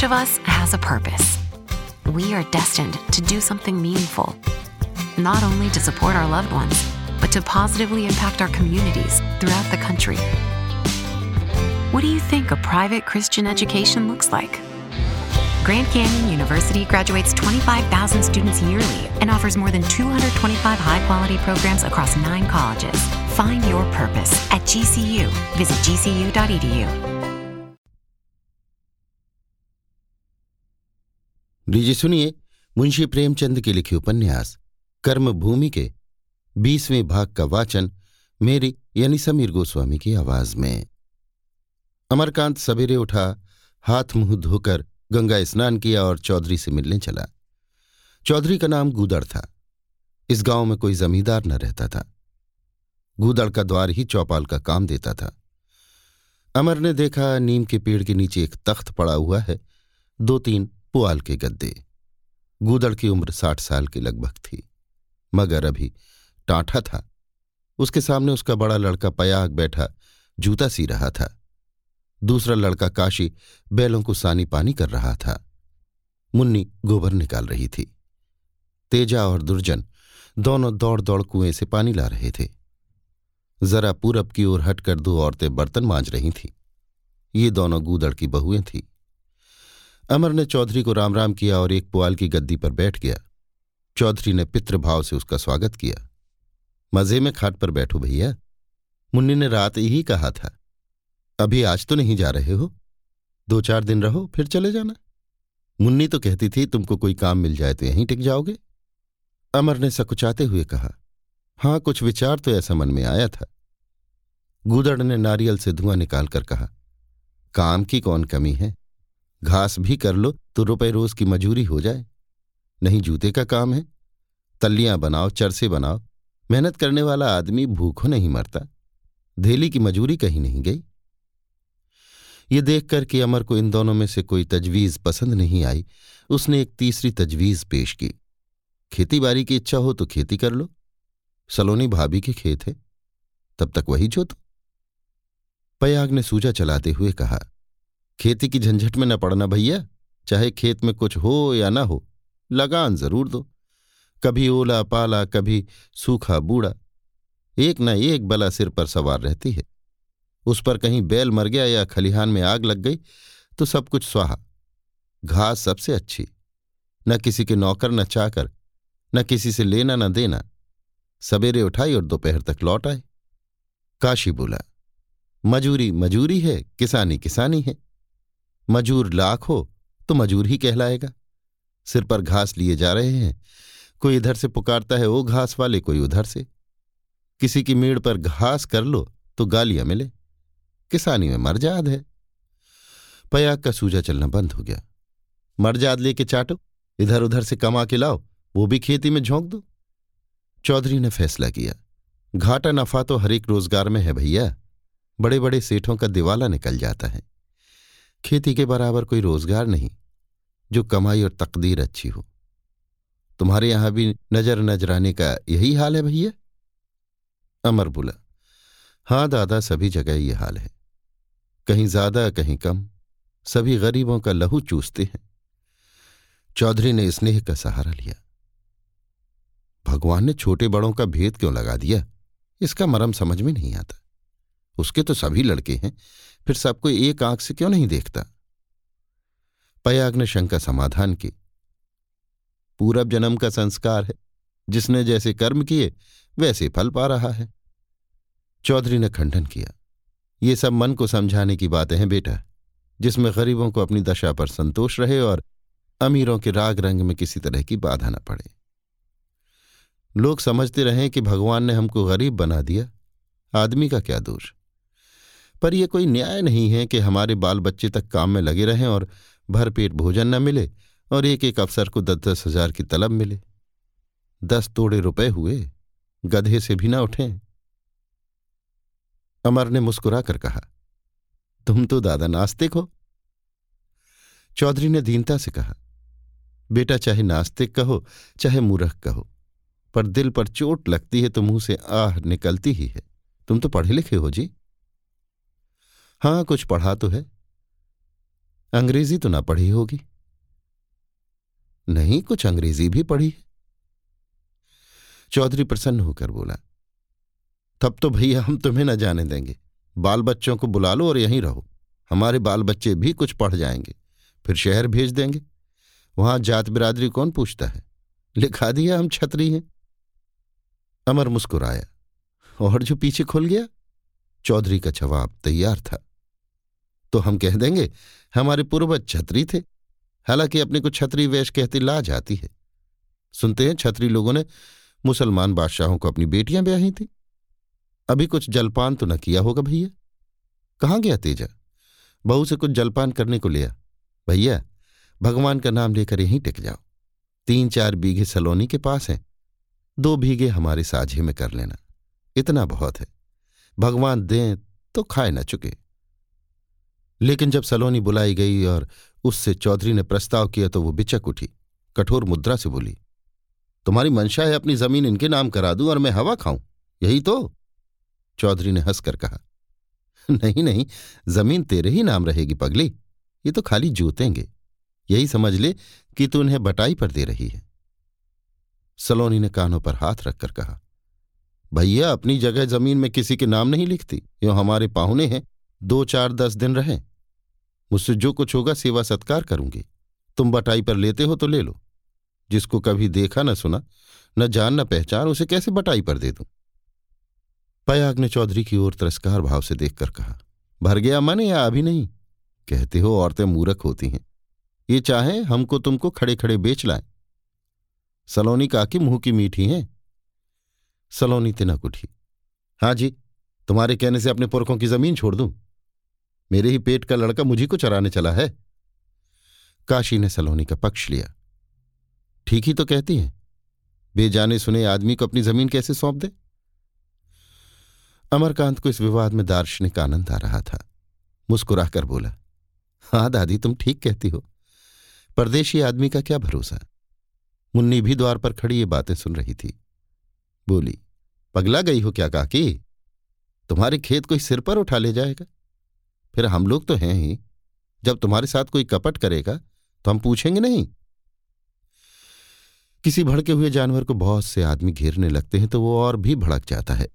Each of us has a purpose. We are destined to do something meaningful, not only to support our loved ones, but to positively impact our communities throughout the country. What do you think a private Christian education looks like? Grand Canyon University graduates 25,000 students yearly and offers more than 225 high quality programs across nine colleges. Find your purpose at GCU. Visit gcu.edu. लीजिए सुनिए मुंशी प्रेमचंद के लिखे उपन्यास, कर्मभूमि के बीसवें भाग का वाचन मेरी यानी समीर गोस्वामी की आवाज़ में। अमरकांत सवेरे उठा, हाथ मुँह धोकर गंगा स्नान किया और चौधरी से मिलने चला। चौधरी का नाम गूदड़ था। इस गाँव में कोई जमींदार न रहता था। गूदड़ का द्वार ही चौपाल का काम देता था। अमर ने देखा नीम के पेड़ के नीचे एक तख्त पड़ा हुआ है। दो तीन पुआल के गद्दे। गूदड़ की उम्र साठ साल की लगभग थी। मगर अभी टांठा था। उसके सामने उसका बड़ा लड़का पयाग बैठा, जूता सी रहा था। दूसरा लड़का काशी बैलों को सानी पानी कर रहा था। मुन्नी गोबर निकाल रही थी। तेजा और दुर्जन दोनों दौड़ दौड़ कुएँ से पानी ला रहे थे। जरा पूरब की ओर हटकर दो औरतें बर्तन मांज रही थीं। ये दोनों गूदड़ की बहुएँ थीं। अमर ने चौधरी को राम राम किया और एक पुआल की गद्दी पर बैठ गया। चौधरी ने पितृभाव से उसका स्वागत किया। मज़े में खाट पर बैठो भैया। मुन्नी ने रात ही कहा था, अभी आज तो नहीं जा रहे हो? दो चार दिन रहो, फिर चले जाना। मुन्नी तो कहती थी, तुमको कोई काम मिल जाए तो यहीं टिक जाओगे। अमर ने सकुचाते हुए कहा, हाँ, कुछ विचार तो ऐसा मन में आया था। गुदड़ ने नारियल से धुआँ निकालकर कहा, काम की कौन कमी है? घास भी कर लो तो रुपए रोज की मजूरी हो जाए। नहीं जूते का काम है। तल्लियाँ बनाओ, चरसे बनाओ। मेहनत करने वाला आदमी भूखों नहीं मरता। धेली की मजूरी कहीं नहीं गई। ये देखकर कि अमर को इन दोनों में से कोई तजवीज पसंद नहीं आई। उसने एक तीसरी तजवीज पेश की। खेती बाड़ी की इच्छा हो तो खेती कर लो। सलोनी भाभी के खेत है। तब तक वही जो तो पयाग ने सूजा चलाते हुए कहा खेती की झंझट में न पड़ना भैया। चाहे खेत में कुछ हो या ना हो, लगान ज़रूर दो। कभी ओला पाला, कभी सूखा बूढ़ा। एक न एक बला सिर पर सवार रहती है। उस पर कहीं बैल मर गया या खलिहान में आग लग गई तो सब कुछ स्वाहा। घास सबसे अच्छी। न किसी के नौकर न चाकर, न किसी से लेना न देना। सवेरे उठाई और दोपहर तक लौट आए। काशी बोला, मजूरी मजूरी है, किसानी किसानी है। मजूर लाख हो तो मजूर ही कहलाएगा। सिर पर घास लिए जा रहे हैं, कोई इधर से पुकारता है वो घास वाले, कोई उधर से। किसी की मीड़ पर घास कर लो तो गालियाँ मिले। किसानी में मरजाद है। पयाग का सूजा चलना बंद हो गया। मरजाद लेके चाटो, इधर उधर से कमा के लाओ, वो भी खेती में झोंक दो। चौधरी ने फैसला किया। घाटा नफा तो हर एक रोज़गार में है भैया। बड़े बड़े सेठों का दिवाला निकल जाता है। खेती के बराबर कोई रोज़गार नहीं, जो कमाई और तकदीर अच्छी हो। तुम्हारे यहाँ भी नज़र नजराने का यही हाल है भैया? अमर बोला, हाँ दादा, सभी जगह ये हाल है। कहीं ज़्यादा, कहीं कम, सभी गरीबों का लहू चूसते हैं। चौधरी ने स्नेह का सहारा लिया। भगवान ने छोटे बड़ों का भेद क्यों लगा दिया? इसका मरम समझ में नहीं आता। उसके तो सभी लड़के हैं, फिर सबको एक आँख से क्यों नहीं देखता? पयाग ने शंका समाधान की। पूरब जन्म का संस्कार है। जिसने जैसे कर्म किए, वैसे फल पा रहा है। चौधरी ने खंडन किया। ये सब मन को समझाने की बातें हैं बेटा, जिसमें गरीबों को अपनी दशा पर संतोष रहे और अमीरों के राग रंग में किसी तरह की बाधा न पड़े। लोग समझते रहे कि भगवान ने हमको गरीब बना दिया। आदमी का क्या दोष? पर यह कोई न्याय नहीं है कि हमारे बाल बच्चे तक काम में लगे रहें और भरपेट भोजन न मिले और एक एक अफसर को दस दस हज़ार की तलब मिले। दस तोड़े रुपए हुए, गधे से भी ना उठें। अमर ने मुस्कुराकर कहा, तुम तो दादा नास्तिक हो। चौधरी ने दीनता से कहा, बेटा, चाहे नास्तिक कहो, चाहे मूर्ख कहो, पर दिल पर चोट लगती है तो मुँह से आह निकलती ही है। तुम तो पढ़े लिखे हो जी। हाँ, कुछ पढ़ा तो है। अंग्रेज़ी तो ना पढ़ी होगी। नहीं, कुछ अंग्रेज़ी भी पढ़ी है। चौधरी प्रसन्न होकर बोला, तब तो भैया हम तुम्हें न जाने देंगे। बाल बच्चों को बुला लो और यहीं रहो। हमारे बाल बच्चे भी कुछ पढ़ जाएँगे। फिर शहर भेज देंगे। वहाँ जात बिरादरी कौन पूछता है? लिखा दिया हम छतरी हैं। अमर मुस्कुराया, और जो पीछे खुल गया? चौधरी का जवाब तैयार था तो हम कह देंगे, हमारे पूर्वज छत्री थे। हालाँकि अपने को छतरी वेश कहती ला जाती है। सुनते हैं छतरी लोगों ने मुसलमान बादशाहों को अपनी बेटियाँ ब्याही थी। अभी कुछ जलपान तो न किया होगा भैया। कहाँ गया तेजा? बहू से कुछ जलपान करने को लिया। भैया, भगवान का नाम लेकर यहीं टिक जाओ। तीन चार बीघे सलोनी के पास हैं। दो बीघे हमारे साझे में कर लेना। इतना बहुत है। भगवान दें तो खाए न चुके। लेकिन जब सलोनी बुलाई गई और उससे चौधरी ने प्रस्ताव किया तो वो बिचक उठी, कठोर मुद्रा से बोली, तुम्हारी मंशा है, अपनी ज़मीन इनके नाम करा दूँ और मैं हवा खाऊं, यही तो? चौधरी ने हंसकर कहा, नहीं नहीं, ज़मीन तेरे ही नाम रहेगी, पगली, ये तो खाली जूतेंगे, यही समझ ले कि तू उन्हें बटाई पर दे रही है. सलोनी ने कानों पर हाथ रखकर कहा, भैया, अपनी जगह ज़मीन में किसी के नाम नहीं लिखती, यो हमारे पाहुने हैं, दो चार दस दिन रहे मुझसे जो कुछ होगा सेवा सत्कार करूँगी। तुम बटाई पर लेते हो तो ले लो। जिसको कभी देखा न सुना, न जान न पहचान, उसे कैसे बटाई पर दे दूँ? पयाग ने चौधरी की ओर तिरस्कार भाव से देखकर कहा, भर गया मन या अभी नहीं? कहते हो औरतें मूरख होती हैं। ये चाहे हमको तुमको खड़े खड़े बेच लाए। सलोनी काकी मुँह की मीठी हैं? सलोनी तिनक उठी हाँ जी, तुम्हारे कहने से अपने पुरखों की ज़मीन छोड़ दूँ। मेरे ही पेट का लड़का मुझी को चराने चला है। काशी ने सलोनी का पक्ष लिया। ठीक ही तो कहती हैं। बेजाने सुने आदमी को अपनी ज़मीन कैसे सौंप दे? अमरकांत को इस विवाद में दार्शनिक आनंद आ रहा था। मुस्कुराकर बोला हाँ दादी, तुम ठीक कहती हो। परदेशी आदमी का क्या भरोसा? मुन्नी भी द्वार पर खड़ी ये बातें सुन रही थी। बोली, पगला गई हो क्या काकी? तुम्हारे खेत कोई सिर पर उठा ले जाएगा? फिर हम लोग तो हैं ही। जब तुम्हारे साथ कोई कपट करेगा तो हम पूछेंगे नहीं। किसी भड़के हुए जानवर को बहुत से आदमी घेरने लगते हैं तो वो और भी भड़क जाता है।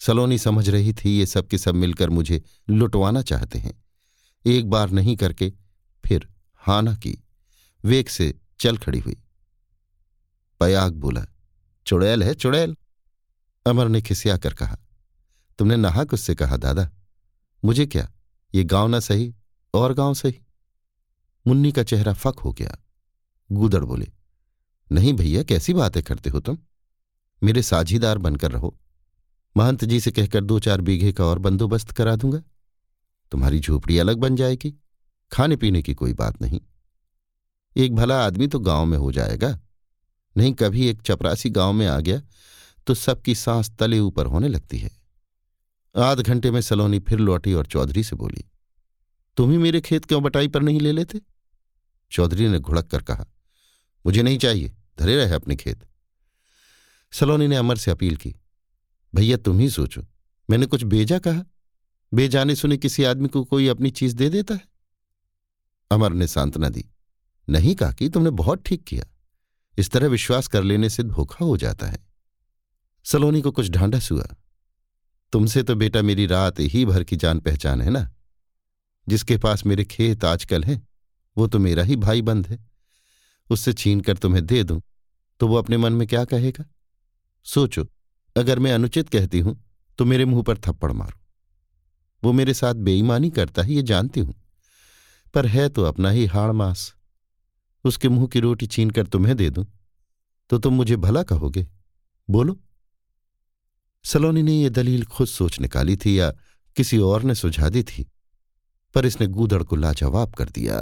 सलोनी समझ रही थी, ये सब के सब मिलकर मुझे लुटवाना चाहते हैं। एक बार नहीं करके फिर हाना की, वेग से चल खड़ी हुई। पयाग बोला, चुड़ैल है, चुड़ैल। अमर ने खिसिया कर कहा, तुमने नाहक उससे कहा, दादा? मुझे क्या ये गाँव ना सही, और गाँव सही। मुन्नी का चेहरा फक हो गया। गुदड़ बोले, नहीं भैया, कैसी बातें करते हो तुम? मेरे साझीदार बनकर रहो। महंत जी से कहकर दो चार बीघे का और बंदोबस्त करा दूँगा। तुम्हारी झोपड़ी अलग बन जाएगी। खाने पीने की कोई बात नहीं। एक भला आदमी तो गाँव में हो जाएगा। नहीं, कभी एक चपरासी गाँव में आ गया तो सबकी सांस तले ऊपर होने लगती है। आध घंटे में सलोनी फिर लौटी और चौधरी से बोली, तुम ही मेरे खेत क्यों बटाई पर नहीं ले लेते? चौधरी ने घुड़क कर कहा, मुझे नहीं चाहिए, धरे रहे अपने खेत. सलोनी ने अमर से अपील की, भैया, तुम ही सोचो, मैंने कुछ बेजा कहा? बेजाने सुने किसी आदमी को कोई अपनी चीज़ दे देता है? अमर ने सांत्वना दी, नहीं कहा कि तुमने बहुत ठीक किया, इस तरह विश्वास कर लेने से धोखा हो जाता है। सलोनी को कुछ ढांढस हुआ तुमसे तो बेटा मेरी रात ही भर की जान पहचान है ना? जिसके पास मेरे खेत आजकल हैं, वो तो मेरा ही भाई बंद है। उससे छीन कर तुम्हें दे दूँ तो वो अपने मन में क्या कहेगा? सोचो, अगर मैं अनुचित कहती हूँ तो मेरे मुँह पर थप्पड़ मारो। वो मेरे साथ बेईमानी करता है, ये जानती हूँ। पर है तो अपना ही हाड़ मास उसके मुँह की रोटी छीन कर तुम्हें दे दूँ तो तुम मुझे भला कहोगे। बोलो। सलोनी ने यह दलील खुद सोच निकाली थी या किसी और ने सुझा दी थी, पर इसने गूदड़ को लाजवाब कर दिया।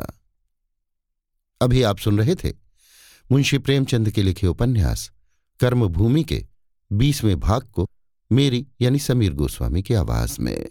अभी आप सुन रहे थे मुंशी प्रेमचंद के लिखे उपन्यास, कर्मभूमि के बीसवें भाग को मेरी यानी समीर गोस्वामी की आवाज़ में।